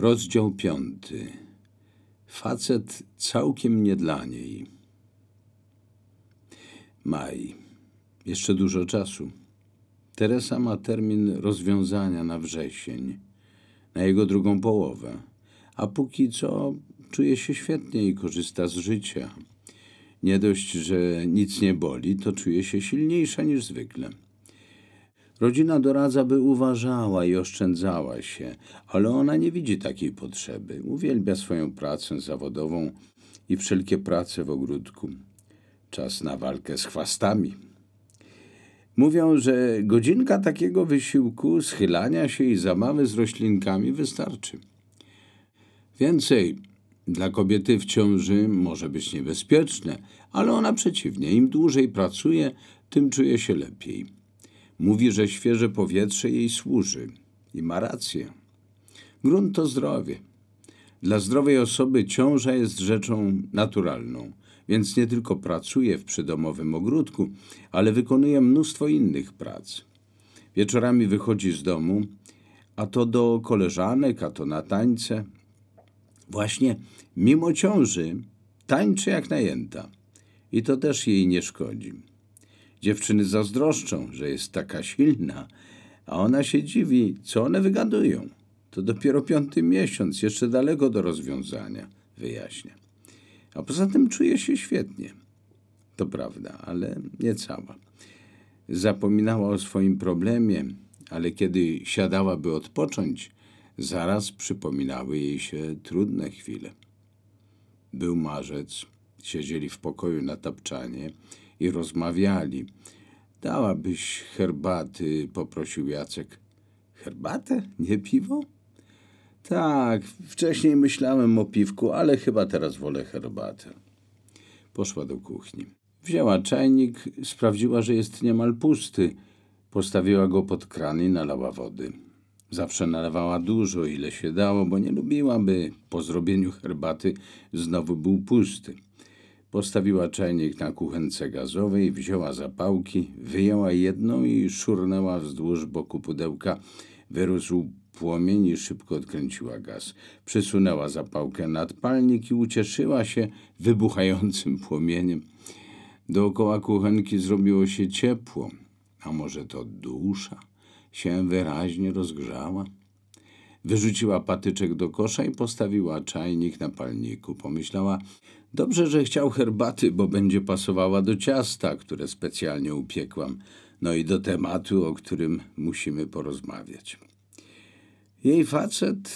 Rozdział piąty. Facet całkiem nie dla niej. Maj. Jeszcze dużo czasu. Teresa ma termin rozwiązania na wrzesień, na jego drugą połowę, a póki co czuje się świetnie i korzysta z życia. Nie dość, że nic nie boli, to czuje się silniejsza niż zwykle. Rodzina doradza, by uważała i oszczędzała się, ale ona nie widzi takiej potrzeby. Uwielbia swoją pracę zawodową i wszelkie prace w ogródku. Czas na walkę z chwastami. Mówią, że godzinka takiego wysiłku, schylania się i zabawy z roślinkami wystarczy. Więcej dla kobiety w ciąży może być niebezpieczne, ale ona przeciwnie, im dłużej pracuje, tym czuje się lepiej. Mówi, że świeże powietrze jej służy i ma rację. Grunt to zdrowie. Dla zdrowej osoby ciąża jest rzeczą naturalną, więc nie tylko pracuje w przydomowym ogródku, ale wykonuje mnóstwo innych prac. Wieczorami wychodzi z domu, a to do koleżanek, a to na tańce. Właśnie mimo ciąży tańczy jak najęta i to też jej nie szkodzi. Dziewczyny zazdroszczą, że jest taka silna, a ona się dziwi, co one wygadują. To dopiero piąty miesiąc, jeszcze daleko do rozwiązania, wyjaśnia. A poza tym czuje się świetnie. To prawda, ale nie cała. Zapominała o swoim problemie, ale kiedy siadała, by odpocząć, zaraz przypominały jej się trudne chwile. Był marzec, siedzieli w pokoju na tapczanie i rozmawiali. Dałabyś herbaty, poprosił Jacek. Herbatę? Nie piwo? Tak, wcześniej myślałem o piwku, ale chyba teraz wolę herbatę. Poszła do kuchni. Wzięła czajnik, sprawdziła, że jest niemal pusty. Postawiła go pod kran i nalała wody. Zawsze nalewała dużo, ile się dało, bo nie lubiła, by po zrobieniu herbaty znowu był pusty. Postawiła czajnik na kuchence gazowej, wzięła zapałki, wyjęła jedną i szurnęła wzdłuż boku pudełka. Wyrósł płomień i szybko odkręciła gaz. Przysunęła zapałkę nad palnik i ucieszyła się wybuchającym płomieniem. Dookoła kuchenki zrobiło się ciepło, a może to dusza się wyraźnie rozgrzała. Wyrzuciła patyczek do kosza i postawiła czajnik na palniku. Pomyślała, dobrze, że chciał herbaty, bo będzie pasowała do ciasta, które specjalnie upiekłam, no i do tematu, o którym musimy porozmawiać. Jej facet,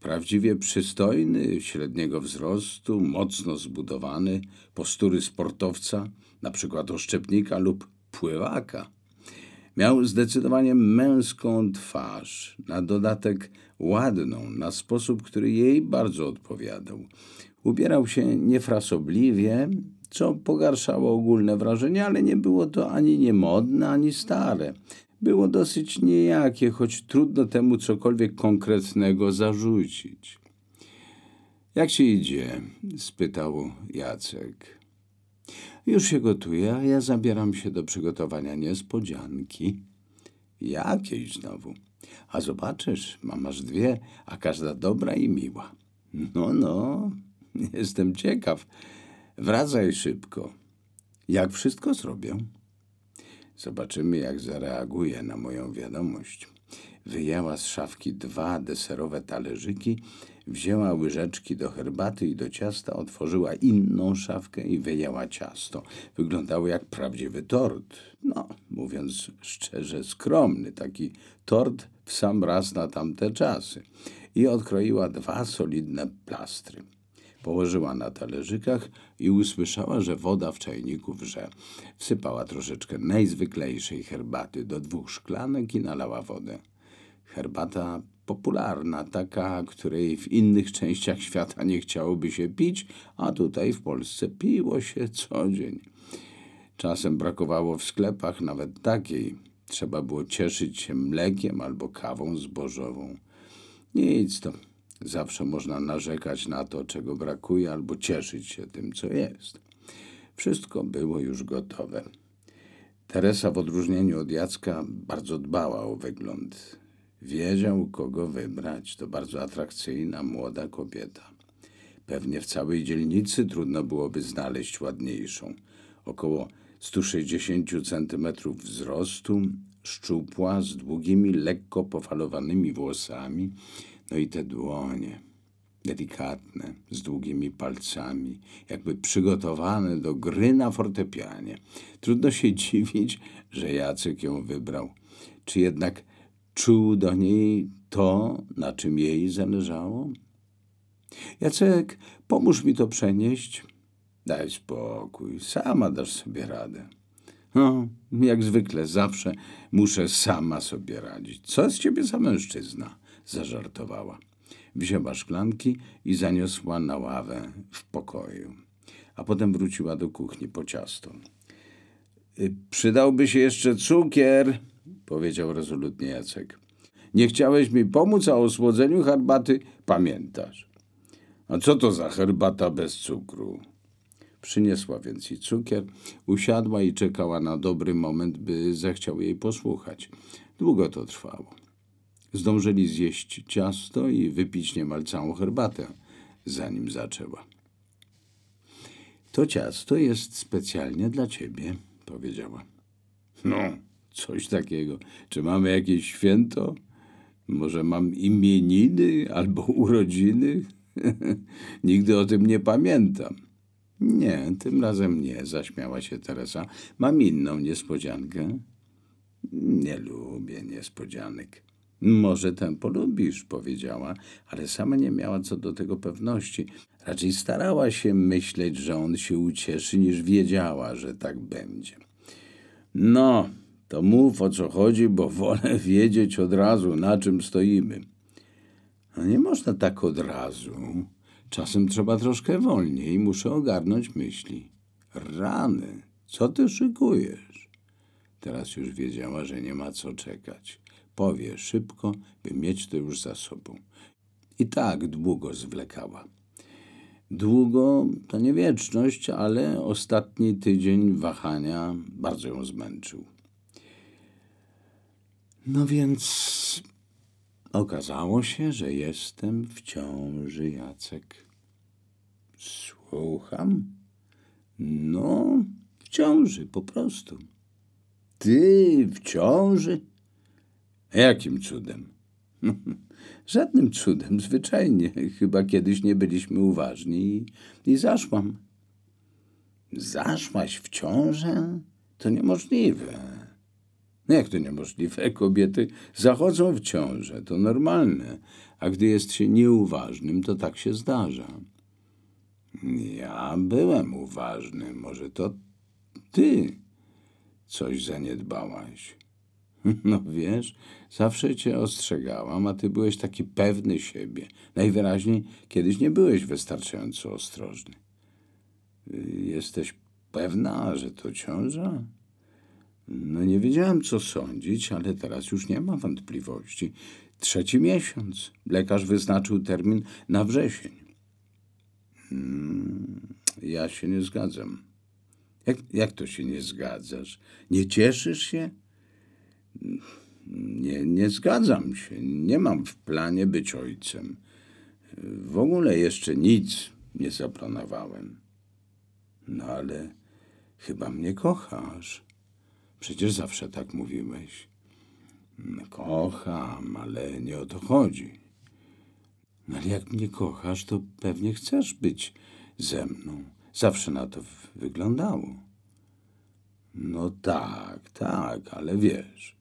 prawdziwie przystojny, średniego wzrostu, mocno zbudowany, postury sportowca, na przykład oszczepnika lub pływaka – Miał zdecydowanie męską twarz, na dodatek ładną, na sposób, który jej bardzo odpowiadał. Ubierał się niefrasobliwie, co pogarszało ogólne wrażenie, ale nie było to ani niemodne, ani stare. Było dosyć niejakie, choć trudno temu cokolwiek konkretnego zarzucić. Jak się idzie? spytał Jacek. Już się gotuje, a ja zabieram się do przygotowania niespodzianki. Jakiej znowu? A zobaczysz, mam aż dwie, a każda dobra i miła. No, no, jestem ciekaw. Wracaj szybko. Jak wszystko zrobię? Zobaczymy, jak zareaguje na moją wiadomość. Wyjęła z szafki dwa deserowe talerzyki Wzięła łyżeczki do herbaty i do ciasta, otworzyła inną szafkę i wyjęła ciasto. Wyglądało jak prawdziwy tort. No, mówiąc szczerze, skromny taki tort w sam raz na tamte czasy. I odkroiła dwa solidne plastry. Położyła na talerzykach i usłyszała, że woda w czajniku wrze. Wsypała troszeczkę najzwyklejszej herbaty do dwóch szklanek i nalała wodę. Herbata popularna, taka, której w innych częściach świata nie chciałoby się pić, a tutaj w Polsce piło się co dzień. Czasem brakowało w sklepach nawet takiej. Trzeba było cieszyć się mlekiem albo kawą zbożową. Nic to. Zawsze można narzekać na to, czego brakuje, albo cieszyć się tym, co jest. Wszystko było już gotowe. Teresa w odróżnieniu od Jacka bardzo dbała o wygląd. Wiedział, kogo wybrać. To bardzo atrakcyjna, młoda kobieta. Pewnie w całej dzielnicy trudno byłoby znaleźć ładniejszą. Około 160 centymetrów wzrostu, szczupła, z długimi, lekko pofalowanymi włosami, no i te dłonie, delikatne, z długimi palcami, jakby przygotowane do gry na fortepianie. Trudno się dziwić, że Jacek ją wybrał. Czy jednak czuł do niej to, na czym jej zależało? Jacek, pomóż mi to przenieść. Daj spokój, sama dasz sobie radę. No, jak zwykle, zawsze muszę sama sobie radzić. Co z ciebie za mężczyzna? Zażartowała. Wzięła szklanki i zaniosła na ławę w pokoju. A potem wróciła do kuchni po ciasto. Y, Przydałby się jeszcze cukier, powiedział rezolutnie Jacek. Nie chciałeś mi pomóc, a o słodzeniu herbaty pamiętasz. A co to za herbata bez cukru? Przyniosła więc i cukier, usiadła i czekała na dobry moment, by zechciał jej posłuchać. Długo to trwało. Zdążyli zjeść ciasto i wypić niemal całą herbatę, zanim zaczęła. To ciasto jest specjalnie dla ciebie, powiedziała. No, coś takiego. Czy mamy jakieś święto? Może mam imieniny albo urodziny? Nigdy o tym nie pamiętam. Nie, tym razem nie, zaśmiała się Teresa. Mam inną niespodziankę. Nie lubię niespodzianek. Może tę polubisz, powiedziała, ale sama nie miała co do tego pewności. Raczej starała się myśleć, że on się ucieszy, niż wiedziała, że tak będzie. No, to mów o co chodzi, bo wolę wiedzieć od razu, na czym stoimy. No nie można tak od razu. Czasem trzeba troszkę wolniej, muszę ogarnąć myśli. Rany, co ty szykujesz? Teraz już wiedziała, że nie ma co czekać. Powie szybko, by mieć to już za sobą. I tak długo zwlekała. Długo to nie wieczność, ale ostatni tydzień wahania bardzo ją zmęczył. No więc okazało się, że jestem w ciąży, Jacek. Słucham? No, w ciąży, po prostu. Ty w ciąży? Jakim cudem? Żadnym cudem, zwyczajnie. Chyba kiedyś nie byliśmy uważni i, i zaszłam. Zaszłaś w ciążę? To niemożliwe. No jak to niemożliwe? Kobiety zachodzą w ciążę, to normalne. A gdy jest się nieuważnym, to tak się zdarza. Ja byłem uważny. Może to ty coś zaniedbałaś. No wiesz, zawsze cię ostrzegałam, a ty byłeś taki pewny siebie. Najwyraźniej kiedyś nie byłeś wystarczająco ostrożny. Jesteś pewna, że to ciąża? No nie wiedziałem, co sądzić, ale teraz już nie ma wątpliwości. Trzeci miesiąc. Lekarz wyznaczył termin na wrzesień. Hmm, ja się nie zgadzam. Jak, jak to się nie zgadzasz? Nie cieszysz się? Nie, nie zgadzam się. Nie mam w planie być ojcem. W ogóle jeszcze nic nie zaplanowałem. No ale chyba mnie kochasz. Przecież zawsze tak mówiłeś. Kocham, ale nie o to chodzi. No ale jak mnie kochasz, to pewnie chcesz być ze mną. Zawsze na to wyglądało. No tak, tak, ale wiesz,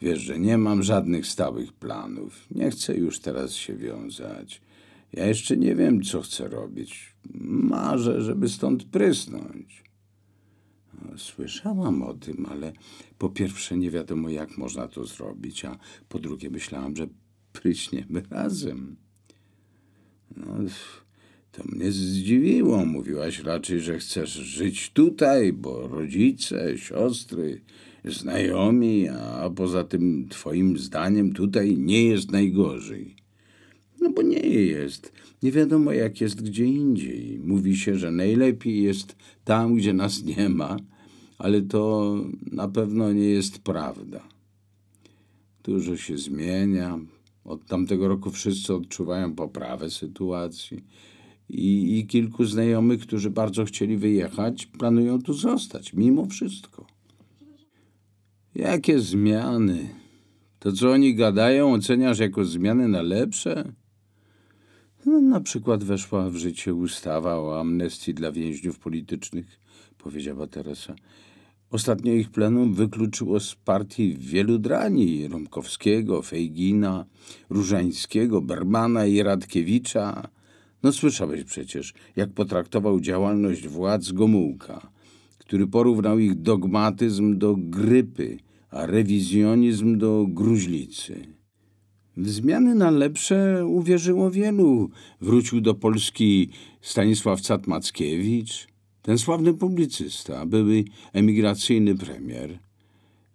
wiesz, że nie mam żadnych stałych planów. Nie chcę już teraz się wiązać. Ja jeszcze nie wiem, co chcę robić. Marzę, żeby stąd prysnąć. Słyszałam o tym, ale po pierwsze nie wiadomo, jak można to zrobić, a po drugie myślałam, że pryśniemy razem. No, to mnie zdziwiło. Mówiłaś raczej, że chcesz żyć tutaj, bo rodzice, siostry, znajomi, a poza tym twoim zdaniem tutaj nie jest najgorzej. No bo nie jest. Nie wiadomo, jak jest gdzie indziej. Mówi się, że najlepiej jest tam, gdzie nas nie ma, ale to na pewno nie jest prawda. Dużo się zmienia. Od tamtego roku wszyscy odczuwają poprawę sytuacji. I, I kilku znajomych, którzy bardzo chcieli wyjechać, planują tu zostać, mimo wszystko. Jakie zmiany? To, co oni gadają, oceniasz jako zmiany na lepsze? No, na przykład weszła w życie ustawa o amnestii dla więźniów politycznych, powiedziała Teresa. Ostatnio ich plenum wykluczyło z partii wielu drani Romkowskiego, Fejgina, Różańskiego, Bermana i Radkiewicza. No słyszałeś przecież, jak potraktował działalność władz Gomułka, który porównał ich dogmatyzm do grypy, a rewizjonizm do gruźlicy. W zmiany na lepsze uwierzyło wielu. Wrócił do Polski Stanisław Cat-Mackiewicz, ten sławny publicysta, były emigracyjny premier.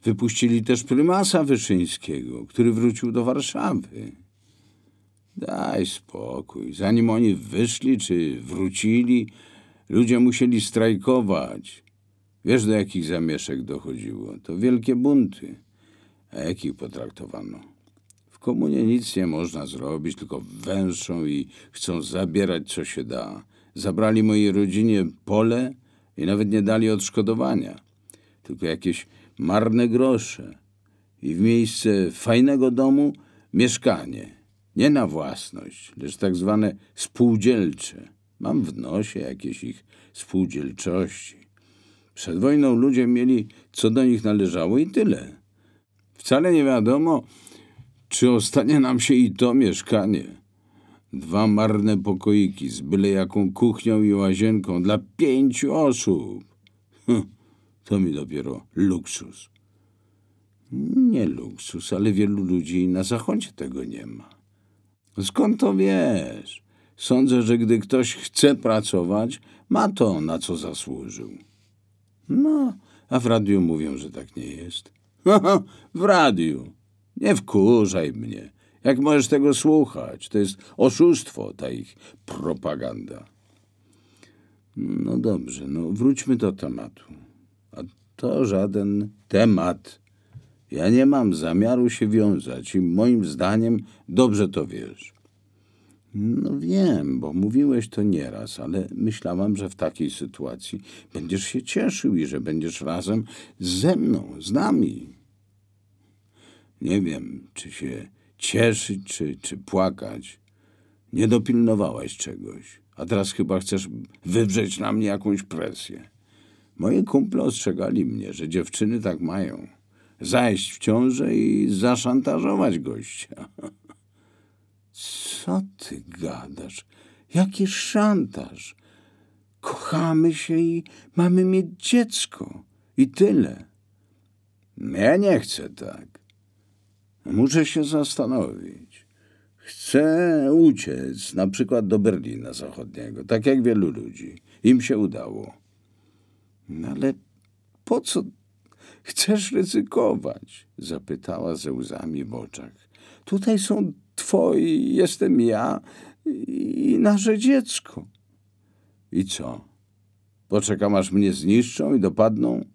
Wypuścili też prymasa Wyszyńskiego, który wrócił do Warszawy. Daj spokój. Zanim oni wyszli czy wrócili, ludzie musieli strajkować. Wiesz, do jakich zamieszek dochodziło? To wielkie bunty. A jakich potraktowano? W komunie nic nie można zrobić, tylko węszą i chcą zabierać, co się da. Zabrali mojej rodzinie pole i nawet nie dali odszkodowania, tylko jakieś marne grosze. I w miejsce fajnego domu mieszkanie. Nie na własność, lecz tak zwane spółdzielcze. Mam w nosie jakieś ich spółdzielczości. Przed wojną ludzie mieli, co do nich należało i tyle. Wcale nie wiadomo, czy ostanie nam się i to mieszkanie. Dwa marne pokoiki z byle jaką kuchnią i łazienką dla pięciu osób. Hm, to mi dopiero luksus. Nie luksus, ale wielu ludzi na zachodzie tego nie ma. Skąd to wiesz? Sądzę, że gdy ktoś chce pracować, ma to, na co zasłużył. No, a w radiu mówią, że tak nie jest. w radiu. Nie wkurzaj mnie. Jak możesz tego słuchać? To jest oszustwo, ta ich propaganda. No dobrze, no wróćmy do tematu. A to żaden temat. Ja nie mam zamiaru się wiązać i moim zdaniem dobrze to wiesz. No wiem, bo mówiłeś to nieraz, ale myślałam, że w takiej sytuacji będziesz się cieszył i że będziesz razem ze mną, z nami. Nie wiem, czy się cieszyć, czy, czy płakać. Nie dopilnowałaś czegoś, a teraz chyba chcesz wywrzeć na mnie jakąś presję. Moi kumple ostrzegali mnie, że dziewczyny tak mają. Zajść w ciążę i zaszantażować gościa. Co ty gadasz? Jaki szantaż? Kochamy się i mamy mieć dziecko. I tyle. Ja nie chcę tak. Muszę się zastanowić. Chcę uciec, na przykład do Berlina Zachodniego, tak jak wielu ludzi. Im się udało. No ale po co chcesz ryzykować? Zapytała ze łzami w oczach. Tutaj są twoi, jestem ja i nasze dziecko. I co? Poczekam, aż mnie zniszczą i dopadną?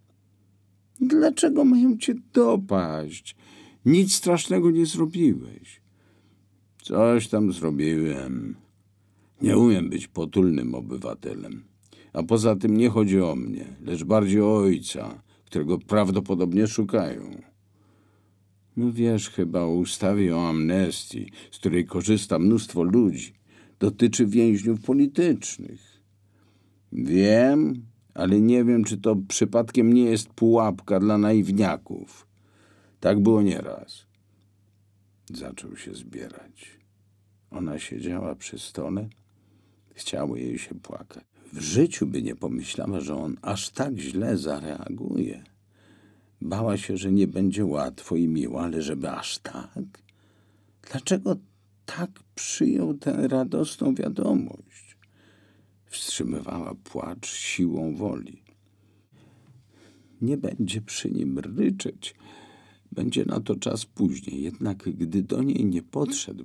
Dlaczego mają cię dopaść? Nic strasznego nie zrobiłeś. Coś tam zrobiłem. Nie umiem być potulnym obywatelem. A poza tym nie chodzi o mnie, lecz bardziej o ojca, którego prawdopodobnie szukają. No wiesz chyba o ustawie o amnestii, z której korzysta mnóstwo ludzi. Dotyczy więźniów politycznych. Wiem, ale nie wiem, czy to przypadkiem nie jest pułapka dla naiwniaków. Tak było nieraz. Zaczął się zbierać. Ona siedziała przy stole. Chciało jej się płakać. W życiu by nie pomyślała, że on aż tak źle zareaguje. Bała się, że nie będzie łatwo i miło, ale żeby aż tak? Dlaczego tak przyjął tę radosną wiadomość? Wstrzymywała płacz siłą woli. Nie będzie przy nim ryczeć. Będzie na to czas później. Jednak gdy do niej nie podszedł,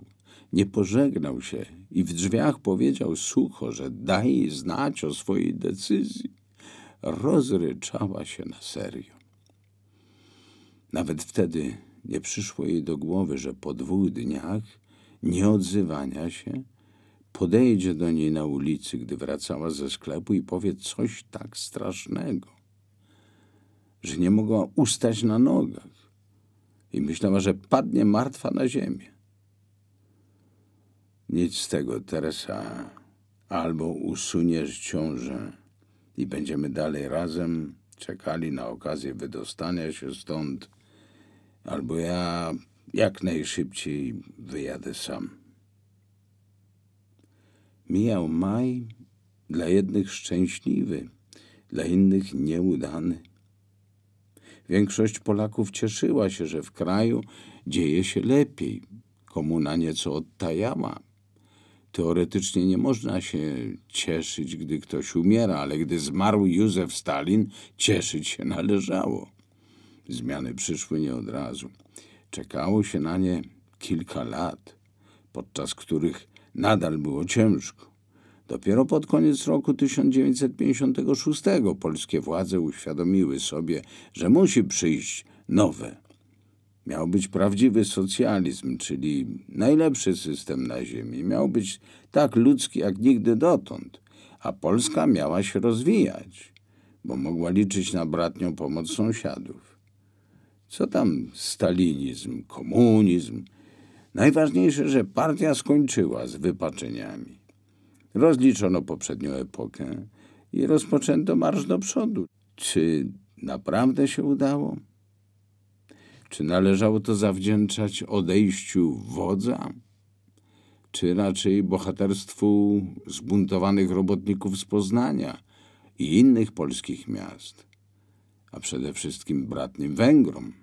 nie pożegnał się i w drzwiach powiedział sucho, że daj znać o swojej decyzji, rozryczała się na serio. Nawet wtedy Nie przyszło jej do głowy, że po dwóch dniach nieodzywania się podejdzie do niej na ulicy, gdy wracała ze sklepu i powie coś tak strasznego, że nie mogła ustać na nogach i myślała, że padnie martwa na ziemię. Nic z tego, Teresa. Albo usuniesz ciążę i będziemy dalej razem czekali na okazję wydostania się stąd, albo ja jak najszybciej wyjadę sam. Mijał maj, dla jednych szczęśliwy, dla innych nieudany. Większość Polaków cieszyła się, że w kraju dzieje się lepiej. Komuna nieco odtajała. Teoretycznie nie można się cieszyć, gdy ktoś umiera, ale gdy zmarł Józef Stalin, cieszyć się należało. Zmiany przyszły nie od razu. Czekało się na nie kilka lat, podczas których nadal było ciężko. Dopiero pod koniec roku 1956 polskie władze uświadomiły sobie, że musi przyjść nowe. Miał być prawdziwy socjalizm, czyli najlepszy system na ziemi. Miał być tak ludzki jak nigdy dotąd, a Polska miała się rozwijać, bo mogła liczyć na bratnią pomoc sąsiadów. Co tam stalinizm, komunizm? Najważniejsze, że partia skończyła z wypaczeniami. Rozliczono poprzednią epokę i rozpoczęto marsz do przodu. Czy naprawdę się udało? Czy należało to zawdzięczać odejściu wodza? Czy raczej bohaterstwu zbuntowanych robotników z Poznania i innych polskich miast? A przede wszystkim bratnim Węgrom?